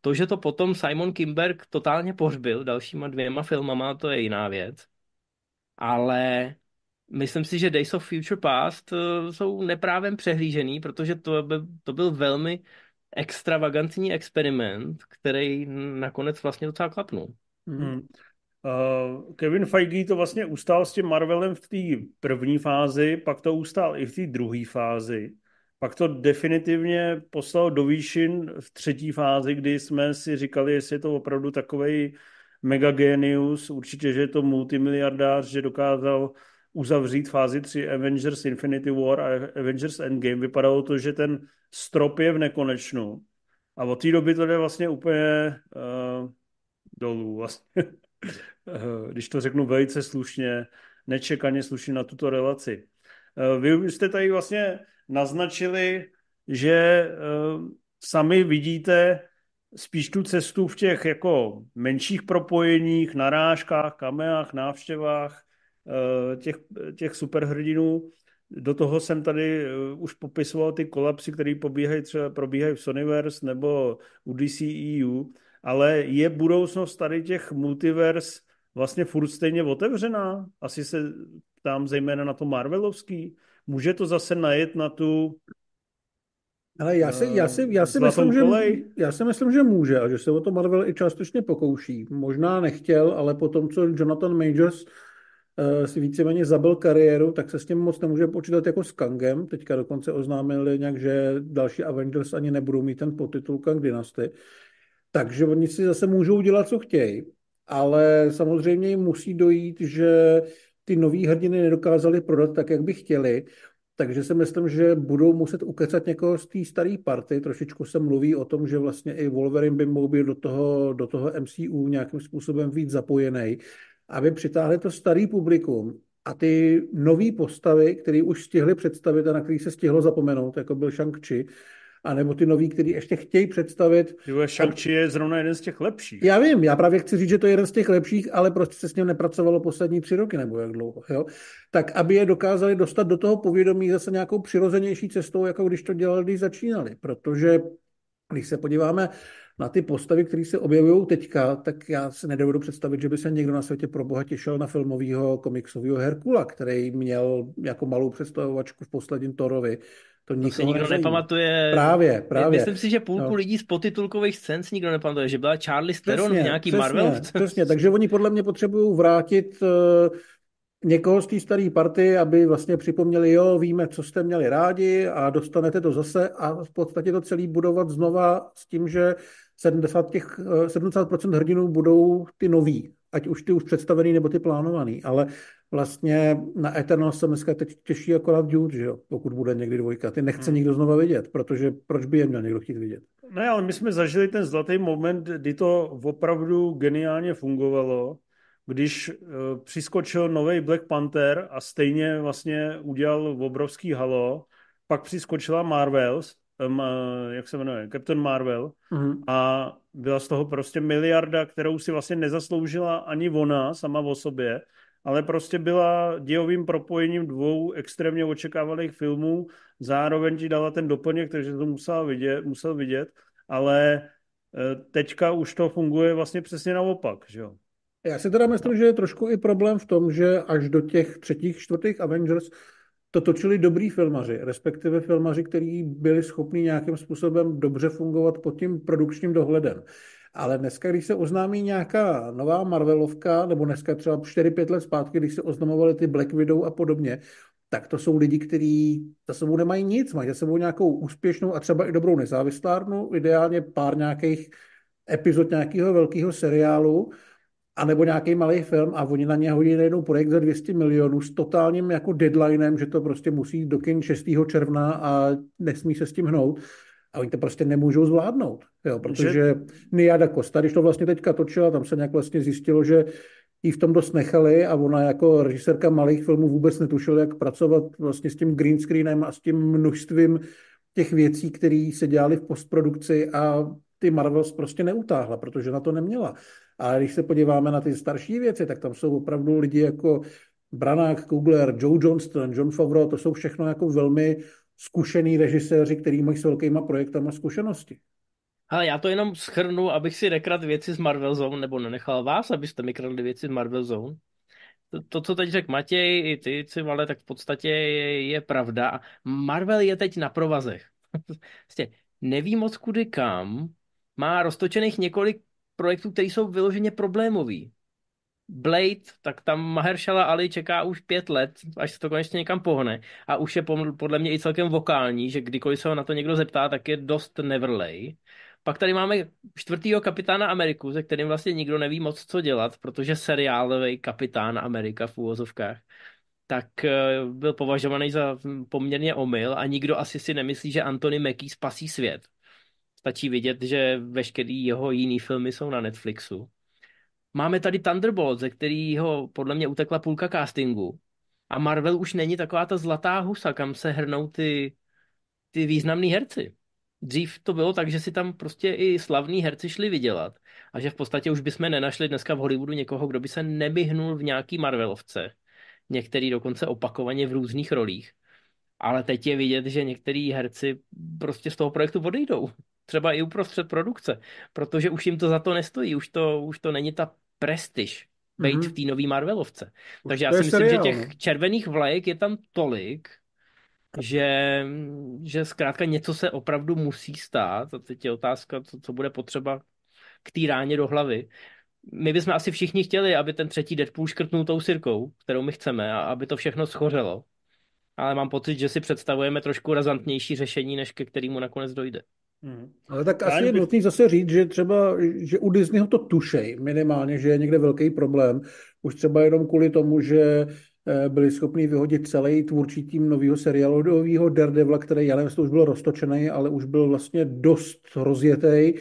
To, že to potom Simon Kimberg totálně pohřbil dalšíma dvěma filmama, to je jiná věc. Ale myslím si, že Days of Future Past uh, jsou neprávem přehlížený, protože to, by, to byl velmi extravagantní experiment, který nakonec vlastně docela klapnul. Hmm. Uh, Kevin Feige to vlastně ustál s tím Marvelem v té první fázi, pak to ustál i v té druhé fázi. Pak to definitivně poslal do výšin v třetí fázi, kdy jsme si říkali, jestli je to opravdu takový mega genius, určitě, že je to multimiliardář, že dokázal uzavřít fázi 3 Avengers Infinity War a Avengers Endgame. Vypadalo to, že ten strop je v nekonečnu. A od té doby to jde vlastně úplně uh, dolů. Vlastně. [laughs] Když to řeknu velice slušně, nečekaně slušně na tuto relaci. Uh, vy jste tady vlastně naznačili, že uh, sami vidíte spíš tu cestu v těch jako menších propojeních, narážkách, kameách, návštěvách, Eh, těch, těch superhrdinů. Do toho jsem tady eh, už popisoval ty kolapsy, které pobíhají třeba probíhají v Sonyverse nebo u DCEU, ale je budoucnost tady těch multivers vlastně furt stejně otevřená? Asi se tam zejména na to Marvelovský. Může to zase najet na tu ale já si, já si, já si, myslím, že, já si myslím, že může a že se o to Marvel i částečně pokouší. Možná nechtěl, ale po tom, co Jonathan Majors Eh, si víceméně zabil kariéru, tak se s tím moc nemůže počítat jako s Kangem. Teďka dokonce oznámili nějak, že další Avengers ani nebudou mít ten podtitul Kang Dynasty. Takže oni si zase můžou dělat, co chtějí. Ale samozřejmě musí dojít, že ty nový hrdiny nedokázali prodat tak, jak by chtěli. Takže si myslím, že budou muset ukecat někoho z té staré party. Trošičku se mluví o tom, že vlastně i Wolverine by mohl být do toho, do toho MCU nějakým způsobem víc zapojený aby přitáhli to starý publikum a ty nové postavy, které už stihli představit a na který se stihlo zapomenout, jako byl Shang-Chi, anebo ty noví, který ještě chtějí představit. Shang-Chi je zrovna jeden z těch lepších. Já vím, já právě chci říct, že to je jeden z těch lepších, ale prostě se s ním nepracovalo poslední tři roky nebo jak dlouho. Jo? Tak aby je dokázali dostat do toho povědomí zase nějakou přirozenější cestou, jako když to dělali, když začínali. Protože když se podíváme na ty postavy, které se objevují teďka, tak já si nedovedu představit, že by se někdo na světě pro boha těšil na filmového komiksového Herkula, který měl jako malou představovačku v posledním Thorovi. To, to si nikdo nezajímá. nepamatuje. Právě, právě. Myslím si, že půlku no. lidí z potitulkových scén si nikdo nepamatuje, že byla Charlie Theron v nějaký přesně, Marvel. Přesně, takže oni podle mě potřebují vrátit uh, někoho z té staré party, aby vlastně připomněli, jo, víme, co jste měli rádi a dostanete to zase a v podstatě to celý budovat znova s tím, že 70, těch, 70% eh, hrdinů budou ty noví, ať už ty už představený nebo ty plánovaný, ale vlastně na Eternal se dneska teď těší akorát Dude, že jo, pokud bude někdy dvojka. Ty nechce hmm. nikdo znova vidět, protože proč by je měl někdo chtít vidět? No ale my jsme zažili ten zlatý moment, kdy to opravdu geniálně fungovalo, když uh, přiskočil nový Black Panther a stejně vlastně udělal obrovský halo, pak přiskočila Marvels, um, jak se jmenuje, Captain Marvel mm-hmm. a byla z toho prostě miliarda, kterou si vlastně nezasloužila ani ona sama o sobě, ale prostě byla dějovým propojením dvou extrémně očekávaných filmů, zároveň ti dala ten doplněk, takže to musel vidět, musel vidět, ale eh, teďka už to funguje vlastně přesně naopak, že jo. Já si teda myslím, že je trošku i problém v tom, že až do těch třetích, čtvrtých Avengers to točili dobrý filmaři, respektive filmaři, kteří byli schopni nějakým způsobem dobře fungovat pod tím produkčním dohledem. Ale dneska, když se oznámí nějaká nová Marvelovka, nebo dneska třeba 4-5 let zpátky, když se oznamovali ty Black Widow a podobně, tak to jsou lidi, kteří za sebou nemají nic, mají za sebou nějakou úspěšnou a třeba i dobrou nezávislárnu, ideálně pár nějakých epizod nějakého velkého seriálu, anebo nějaký malý film a oni na ně hodí najednou projekt za 200 milionů s totálním jako deadlinem, že to prostě musí do kin 6. června a nesmí se s tím hnout. A oni to prostě nemůžou zvládnout, jo, protože že... Niada Costa, když to vlastně teďka točila, tam se nějak vlastně zjistilo, že jí v tom dost nechali a ona jako režisérka malých filmů vůbec netušila, jak pracovat vlastně s tím green screenem a s tím množstvím těch věcí, které se dělaly v postprodukci a ty Marvels prostě neutáhla, protože na to neměla. A když se podíváme na ty starší věci, tak tam jsou opravdu lidi jako Branagh, Kugler, Joe Johnston, John Favreau, to jsou všechno jako velmi zkušený režiséři, který mají s velkýma projektama zkušenosti. Ale já to jenom schrnu, abych si nekradl věci z Marvel Zone, nebo nenechal vás, abyste mi kradli věci z Marvel Zone. To, to co teď řekl Matěj, i ty, ale tak v podstatě je, je pravda. Marvel je teď na provazech. Vlastně [laughs] neví moc kudy kam, má roztočených několik projektů, které jsou vyloženě problémový. Blade, tak tam Mahershala Ali čeká už pět let, až se to konečně někam pohne. A už je podle mě i celkem vokální, že kdykoliv se ho na to někdo zeptá, tak je dost neverlej. Pak tady máme čtvrtýho kapitána Ameriku, se kterým vlastně nikdo neví moc co dělat, protože seriálový kapitán Amerika v úvozovkách tak eh, byl považovaný za poměrně omyl a nikdo asi si nemyslí, že Anthony Mackie spasí svět. Stačí vidět, že veškerý jeho jiný filmy jsou na Netflixu. Máme tady Thunderbolt, ze kterého podle mě utekla půlka castingu. A Marvel už není taková ta zlatá husa, kam se hrnou ty, ty významní herci. Dřív to bylo tak, že si tam prostě i slavní herci šli vydělat. A že v podstatě už bychom nenašli dneska v Hollywoodu někoho, kdo by se nebyhnul v nějaký Marvelovce. Některý dokonce opakovaně v různých rolích. Ale teď je vidět, že některý herci prostě z toho projektu odejdou třeba i uprostřed produkce, protože už jim to za to nestojí, už to, už to není ta prestiž být mm-hmm. v té nový Marvelovce. Takže já si myslím, seriál, že těch no. červených vlajek je tam tolik, že, že zkrátka něco se opravdu musí stát a teď je otázka, co, co bude potřeba k té ráně do hlavy. My bychom asi všichni chtěli, aby ten třetí Deadpool škrtnul tou sirkou, kterou my chceme a aby to všechno schořelo. Ale mám pocit, že si představujeme trošku razantnější řešení, než ke kterému nakonec dojde. Hmm. Ale tak asi je nutný zase říct, že třeba, že u Disneyho to tušej minimálně, že je někde velký problém. Už třeba jenom kvůli tomu, že eh, byli schopni vyhodit celý tvůrčí tým nového seriálového Daredevila, který, já nevím, jestli to už byl roztočený, ale už byl vlastně dost rozjetý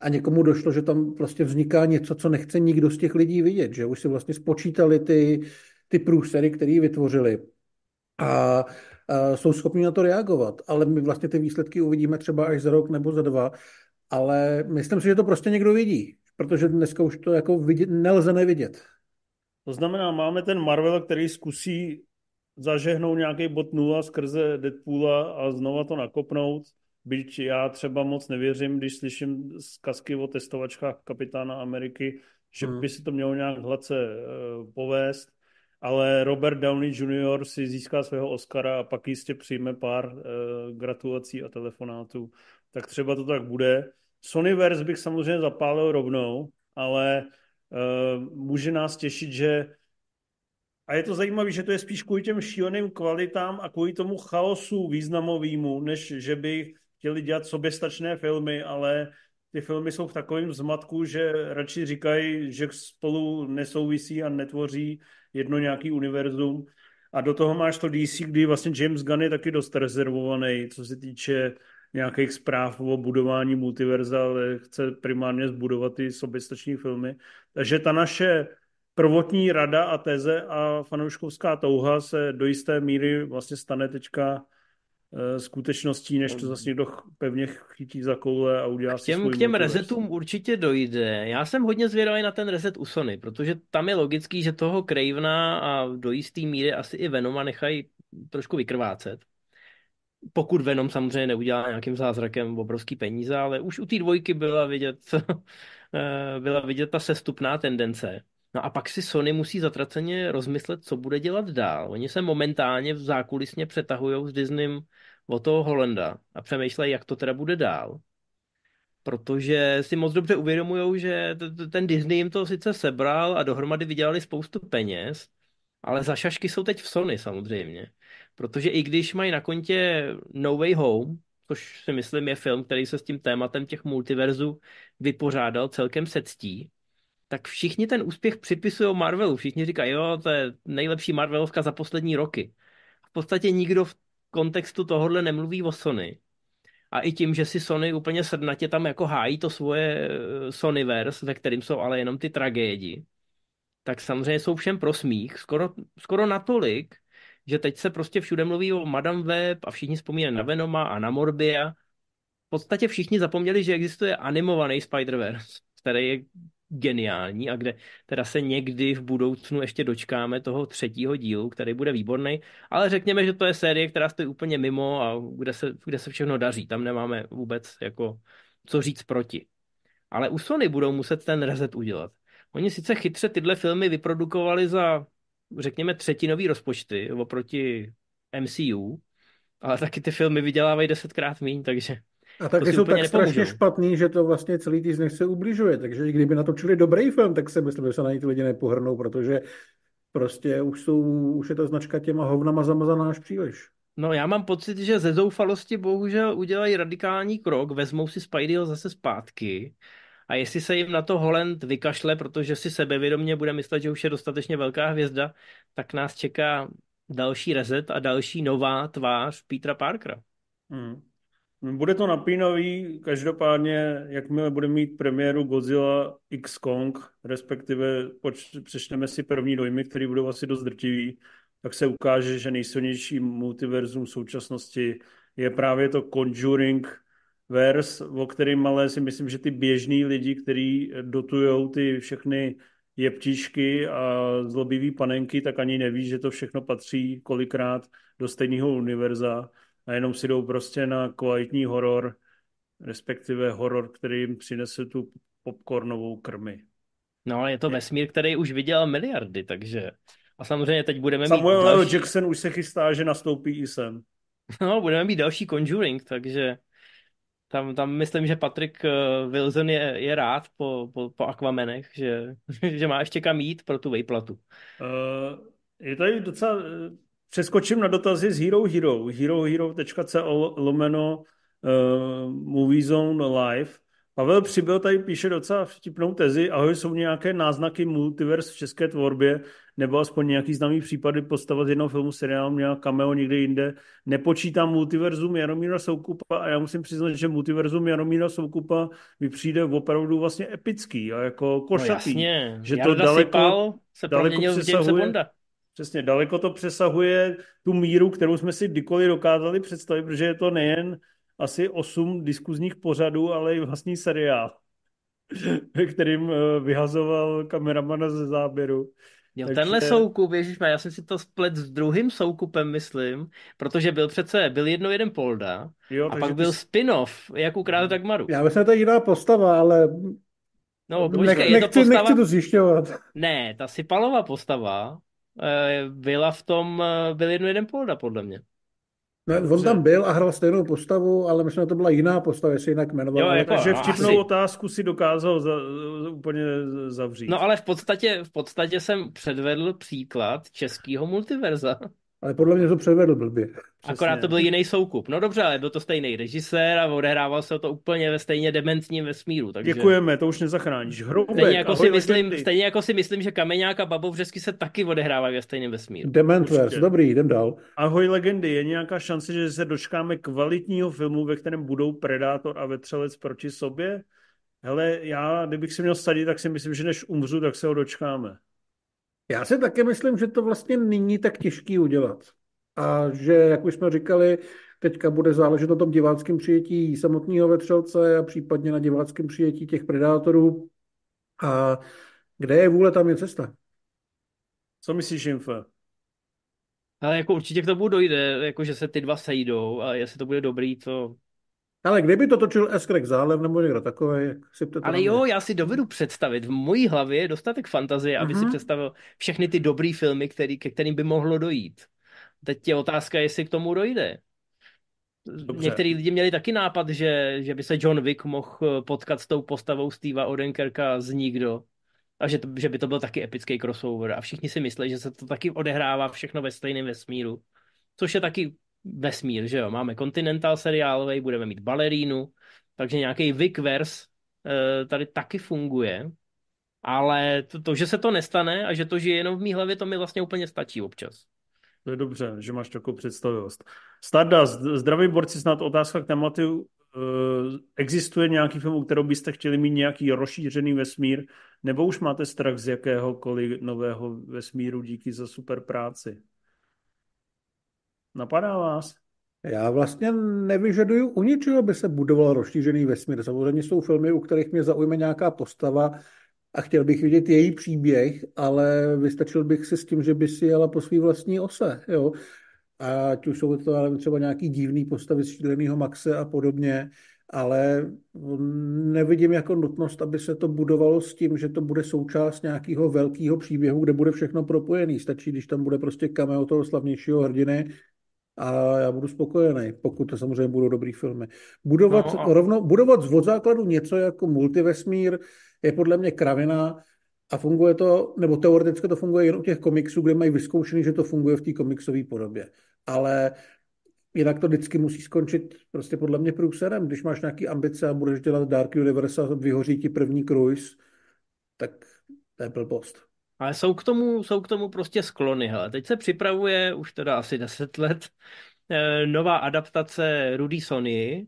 a někomu došlo, že tam vlastně vzniká něco, co nechce nikdo z těch lidí vidět, že už si vlastně spočítali ty, ty průsery, které vytvořili. A jsou schopni na to reagovat, ale my vlastně ty výsledky uvidíme třeba až za rok nebo za dva, ale myslím si, že to prostě někdo vidí, protože dneska už to jako vidět, nelze nevidět. To znamená, máme ten Marvel, který zkusí zažehnout nějaký bod nula skrze Deadpoola a znova to nakopnout. Byť já třeba moc nevěřím, když slyším zkazky o testovačkách kapitána Ameriky, že hmm. by si to mělo nějak hladce uh, povést, ale Robert Downey Jr. si získá svého Oscara a pak jistě přijme pár uh, gratulací a telefonátů. Tak třeba to tak bude. Sonyverse bych samozřejmě zapálil rovnou, ale uh, může nás těšit, že a je to zajímavé, že to je spíš kvůli těm šíleným kvalitám a kvůli tomu chaosu významovému, než že by chtěli dělat soběstačné filmy, ale ty filmy jsou v takovém zmatku, že radši říkají, že spolu nesouvisí a netvoří jedno nějaký univerzum. A do toho máš to DC, kdy vlastně James Gunn je taky dost rezervovaný, co se týče nějakých zpráv o budování multiverza, ale chce primárně zbudovat ty soběstační filmy. Takže ta naše prvotní rada a teze a fanouškovská touha se do jisté míry vlastně stane teďka skutečností, než to zase někdo pevně chytí za koule a udělá k těm, si K těm resetům určitě dojde. Já jsem hodně zvědavý na ten reset u Sony, protože tam je logický, že toho Cravena a do jistý míry asi i Venoma nechají trošku vykrvácet. Pokud Venom samozřejmě neudělá nějakým zázrakem obrovský peníze, ale už u té dvojky byla vidět, [laughs] eh, byla vidět ta sestupná tendence. No a pak si Sony musí zatraceně rozmyslet, co bude dělat dál. Oni se momentálně v zákulisně přetahují s Disneym o toho Holenda a přemýšlejí, jak to teda bude dál. Protože si moc dobře uvědomují, že ten Disney jim to sice sebral a dohromady vydělali spoustu peněz, ale za šašky jsou teď v Sony samozřejmě. Protože i když mají na kontě No Way Home, což si myslím je film, který se s tím tématem těch multiverzů vypořádal celkem se ctí, tak všichni ten úspěch připisují Marvelu. Všichni říkají, jo, to je nejlepší Marvelovka za poslední roky. V podstatě nikdo v kontextu tohohle nemluví o Sony. A i tím, že si Sony úplně srdnatě tam jako hájí to svoje eh, Sonyverse, ve kterým jsou ale jenom ty tragédie, tak samozřejmě jsou všem pro smích, skoro, skoro natolik, že teď se prostě všude mluví o Madame Web a všichni vzpomínají na Venoma a na Morbia. V podstatě všichni zapomněli, že existuje animovaný Spider-Verse, který je geniální a kde teda se někdy v budoucnu ještě dočkáme toho třetího dílu, který bude výborný, ale řekněme, že to je série, která stojí úplně mimo a kde se, kde se všechno daří. Tam nemáme vůbec jako co říct proti. Ale u Sony budou muset ten reset udělat. Oni sice chytře tyhle filmy vyprodukovali za, řekněme, třetinový rozpočty oproti MCU, ale taky ty filmy vydělávají desetkrát méně, takže a taky jsou tak strašně špatný, že to vlastně celý týden se ubližuje. Takže kdyby natočili dobrý film, tak si myslím, že se na ní ty lidi nepohrnou, protože prostě už, jsou, už je ta značka těma hovnama zamazaná až příliš. No já mám pocit, že ze zoufalosti bohužel udělají radikální krok, vezmou si Spideyho zase zpátky a jestli se jim na to Holland vykašle, protože si sebevědomě bude myslet, že už je dostatečně velká hvězda, tak nás čeká další rezet a další nová tvář Petra Parkera. Hmm. Bude to napínavý, každopádně, jakmile bude mít premiéru Godzilla X Kong, respektive poč- přečteme si první dojmy, které budou asi dost drtivý, tak se ukáže, že nejsilnější multiverzum současnosti je právě to Conjuring verse, o kterém malé si myslím, že ty běžní lidi, kteří dotujou ty všechny jeptišky a zlobivý panenky, tak ani neví, že to všechno patří kolikrát do stejného univerza a jenom si jdou prostě na kvalitní horor, respektive horor, který jim přinese tu popcornovou krmi. No ale je to vesmír, který už viděl miliardy, takže... A samozřejmě teď budeme Samuel mít další... Jackson už se chystá, že nastoupí i sem. No, budeme mít další Conjuring, takže tam, tam myslím, že Patrick eh, Wilson je, je rád po, po, po Aquamenech, že, [laughs] že má ještě kam jít pro tu vejplatu. Uh, je tady docela eh, Přeskočím na dotazy z Hero Hero. herohero.co lomeno uh, Movie Zone Live. Pavel Přibyl tady píše docela vtipnou tezi. Ahoj, jsou nějaké náznaky multiverse v české tvorbě, nebo aspoň nějaký známý případy postava z jednoho filmu, seriálu, měla cameo někde jinde. Nepočítám multiverzum Jaromíra Soukupa a já musím přiznat, že multiverzum Jaromíra Soukupa mi přijde opravdu vlastně epický a jako košatý. No jasně, že to Jarda daleko, se daleko přesahuje, Přesně, daleko to přesahuje tu míru, kterou jsme si kdykoliv dokázali představit, protože je to nejen asi osm diskuzních pořadů, ale i vlastní seriál, ve [laughs] kterým eh, vyhazoval kameramana ze záběru. Jo, Takže... tenhle soukup, ježiš, já jsem si to splet s druhým soukupem, myslím, protože byl přece, byl jedno jeden Polda jo, a pak byl ty... spin-off, jak ukrádat Dagmaru. Já myslím, že to je jiná postava, ale No, počkej, nech, je to postava... nechci to zjišťovat. Ne, ta Sipalová postava eh, byla v tom, eh, byl jedno jeden Polda, podle mě. Ne, on tam byl a hrál stejnou postavu, ale myslím, že to byla jiná postava, jestli jinak jmenoval. Jo, jako, takže vtipnou asi. otázku si dokázal za, úplně zavřít. No ale v podstatě, v podstatě jsem předvedl příklad českého multiverza. Ale podle mě to předvedl blbě. Přesně. Akorát to byl jiný soukup. No dobře, ale byl to stejný režisér a odehrával se to úplně ve stejně dementním vesmíru. Takže... Děkujeme, to už nezachráníš. Hroubek, stejně jako, si myslím, stejně jako si myslím, že Kameňák a Babovřesky se taky odehrávají ve stejném vesmíru. Dementverse, dobrý, jdem dál. Ahoj legendy, je nějaká šance, že se dočkáme kvalitního filmu, ve kterém budou Predátor a Vetřelec proti sobě? Hele, já, kdybych si měl sadit, tak si myslím, že než umřu, tak se ho dočkáme. Já si také myslím, že to vlastně není tak těžký udělat. A že, jak už jsme říkali, teďka bude záležet na tom diváckém přijetí samotného vetřelce a případně na diváckém přijetí těch predátorů. A kde je vůle, tam je cesta. Co myslíš, Infe? Ale jako určitě k tomu dojde, jako že se ty dva sejdou a jestli to bude dobrý, to ale kdyby to točil Eskrek Zálem nebo někdo takový, jak si to Ale jo, já si dovedu představit, v mojí hlavě je dostatek fantazie, aby uh-huh. si mhm. představil všechny ty dobrý filmy, který, ke kterým by mohlo dojít. Teď je otázka, jestli k tomu dojde. Dobře. Některý lidi měli taky nápad, že, že by se John Wick mohl eh, potkat s tou postavou Steva Odenkerka z Nikdo. A že, to, že by to byl taky epický crossover. A všichni si myslí, že se to taky odehrává všechno ve stejném vesmíru. Což je taky vesmír, že jo. Máme Continental seriálový, budeme mít balerínu, takže nějaký Vicverse eh, tady taky funguje, ale to, to, že se to nestane a že to žije jenom v mý hlavě, to mi vlastně úplně stačí občas. To je dobře, že máš takovou představivost. Stardust, zdraví borci, snad otázka k tématu. Eh, existuje nějaký film, u kterého byste chtěli mít nějaký rozšířený vesmír, nebo už máte strach z jakéhokoliv nového vesmíru díky za super práci? Napadá vás? Já vlastně nevyžaduju u ničeho, aby se budoval rozšířený vesmír. Samozřejmě jsou filmy, u kterých mě zaujme nějaká postava a chtěl bych vidět její příběh, ale vystačil bych si s tím, že by si jela po svý vlastní ose. Jo? Ať už jsou to třeba nějaký divný postavy z šíleného Maxe a podobně, ale nevidím jako nutnost, aby se to budovalo s tím, že to bude součást nějakého velkého příběhu, kde bude všechno propojený. Stačí, když tam bude prostě cameo toho slavnějšího hrdiny a já budu spokojený, pokud to samozřejmě budou dobrý filmy. Budovat, no a... rovno, budovat z od základu něco jako multivesmír je podle mě kravina a funguje to, nebo teoreticky to funguje jen u těch komiksů, kde mají vyzkoušený, že to funguje v té komiksové podobě. Ale jinak to vždycky musí skončit prostě podle mě průserem. Když máš nějaký ambice a budeš dělat Dark Universe a vyhoří ti první cruise, tak to je blbost. Ale jsou k tomu, jsou k tomu prostě sklony. Hele. Teď se připravuje už teda asi 10 let eh, nová adaptace Rudy Sony,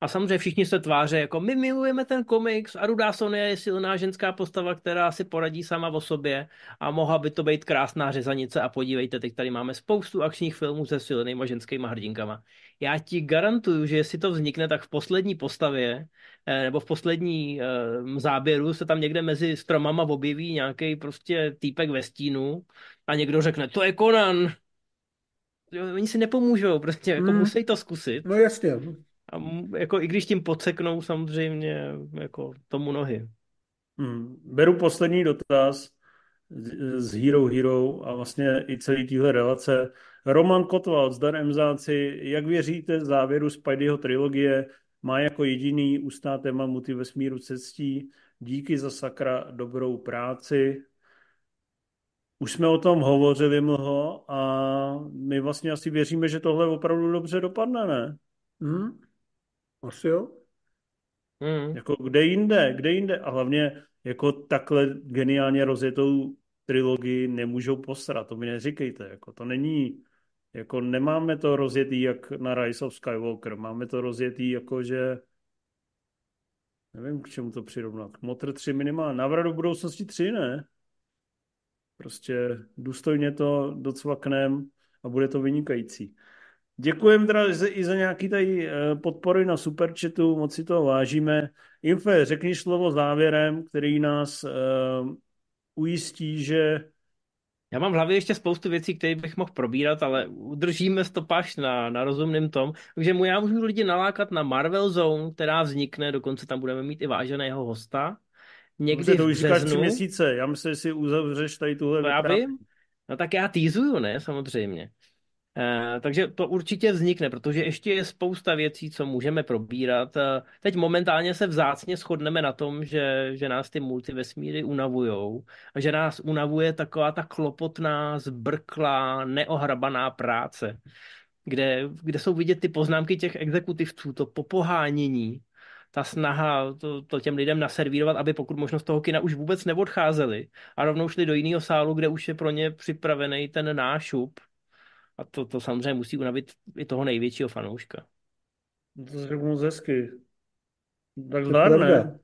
a samozřejmě všichni se tváří jako my milujeme ten komiks a Rudá Sonia je silná ženská postava, která si poradí sama o sobě a mohla by to být krásná řezanice a podívejte, teď tady máme spoustu akčních filmů se silnýma ženskýma hrdinkama. Já ti garantuju, že jestli to vznikne, tak v poslední postavě eh, nebo v poslední uh, záběru se tam někde mezi stromama objeví nějaký prostě týpek ve stínu a někdo řekne, to je Conan, oni si nepomůžou, prostě jako hmm. musí to zkusit. No jasně. A jako i když tím podseknou samozřejmě jako tomu nohy. Hmm. Beru poslední dotaz z Hero Hero a vlastně i celý týhle relace. Roman Kotval, zdar Mzáci, jak věříte závěru Spideyho trilogie, má jako jediný ustá téma multivesmíru cestí. Díky za sakra dobrou práci. Už jsme o tom hovořili mnoho a my vlastně asi věříme, že tohle opravdu dobře dopadne, ne? Hmm. Asi jo. Mm. Jako kde jinde, kde jinde. A hlavně jako takhle geniálně rozjetou trilogii nemůžou posrat, to mi neříkejte. Jako to není, jako nemáme to rozjetý jak na Rise of Skywalker, máme to rozjetý jako, že nevím, k čemu to přirovnat. Motr 3 minimálně. Návrat do budoucnosti 3, ne? Prostě důstojně to docvaknem a bude to vynikající. Děkujeme teda i za nějaký tady eh, podpory na Superchatu, moc si to vážíme. Infe, řekni slovo závěrem, který nás uh, ujistí, že já mám v hlavě ještě spoustu věcí, které bych mohl probírat, ale udržíme stopáž na, na rozumným tom. Takže mu já můžu lidi nalákat na Marvel Zone, která vznikne, dokonce tam budeme mít i váženého hosta. Někdy to už tři měsíce, já myslím, že si uzavřeš tady tuhle no, já vím. No tak já týzuju, ne, samozřejmě. Eh, takže to určitě vznikne, protože ještě je spousta věcí, co můžeme probírat. Eh, teď momentálně se vzácně shodneme na tom, že, že nás ty multivesmíry unavujou a že nás unavuje taková ta klopotná, zbrklá, neohrabaná práce, kde, kde jsou vidět ty poznámky těch exekutivců, to popohánění, ta snaha to, to těm lidem naservírovat, aby pokud možno z toho kina už vůbec neodcházeli a rovnou šli do jiného sálu, kde už je pro ně připravený ten nášup a to, to samozřejmě musí unavit i toho největšího fanouška. To řeknu moc hezky. Tak zdar, ne?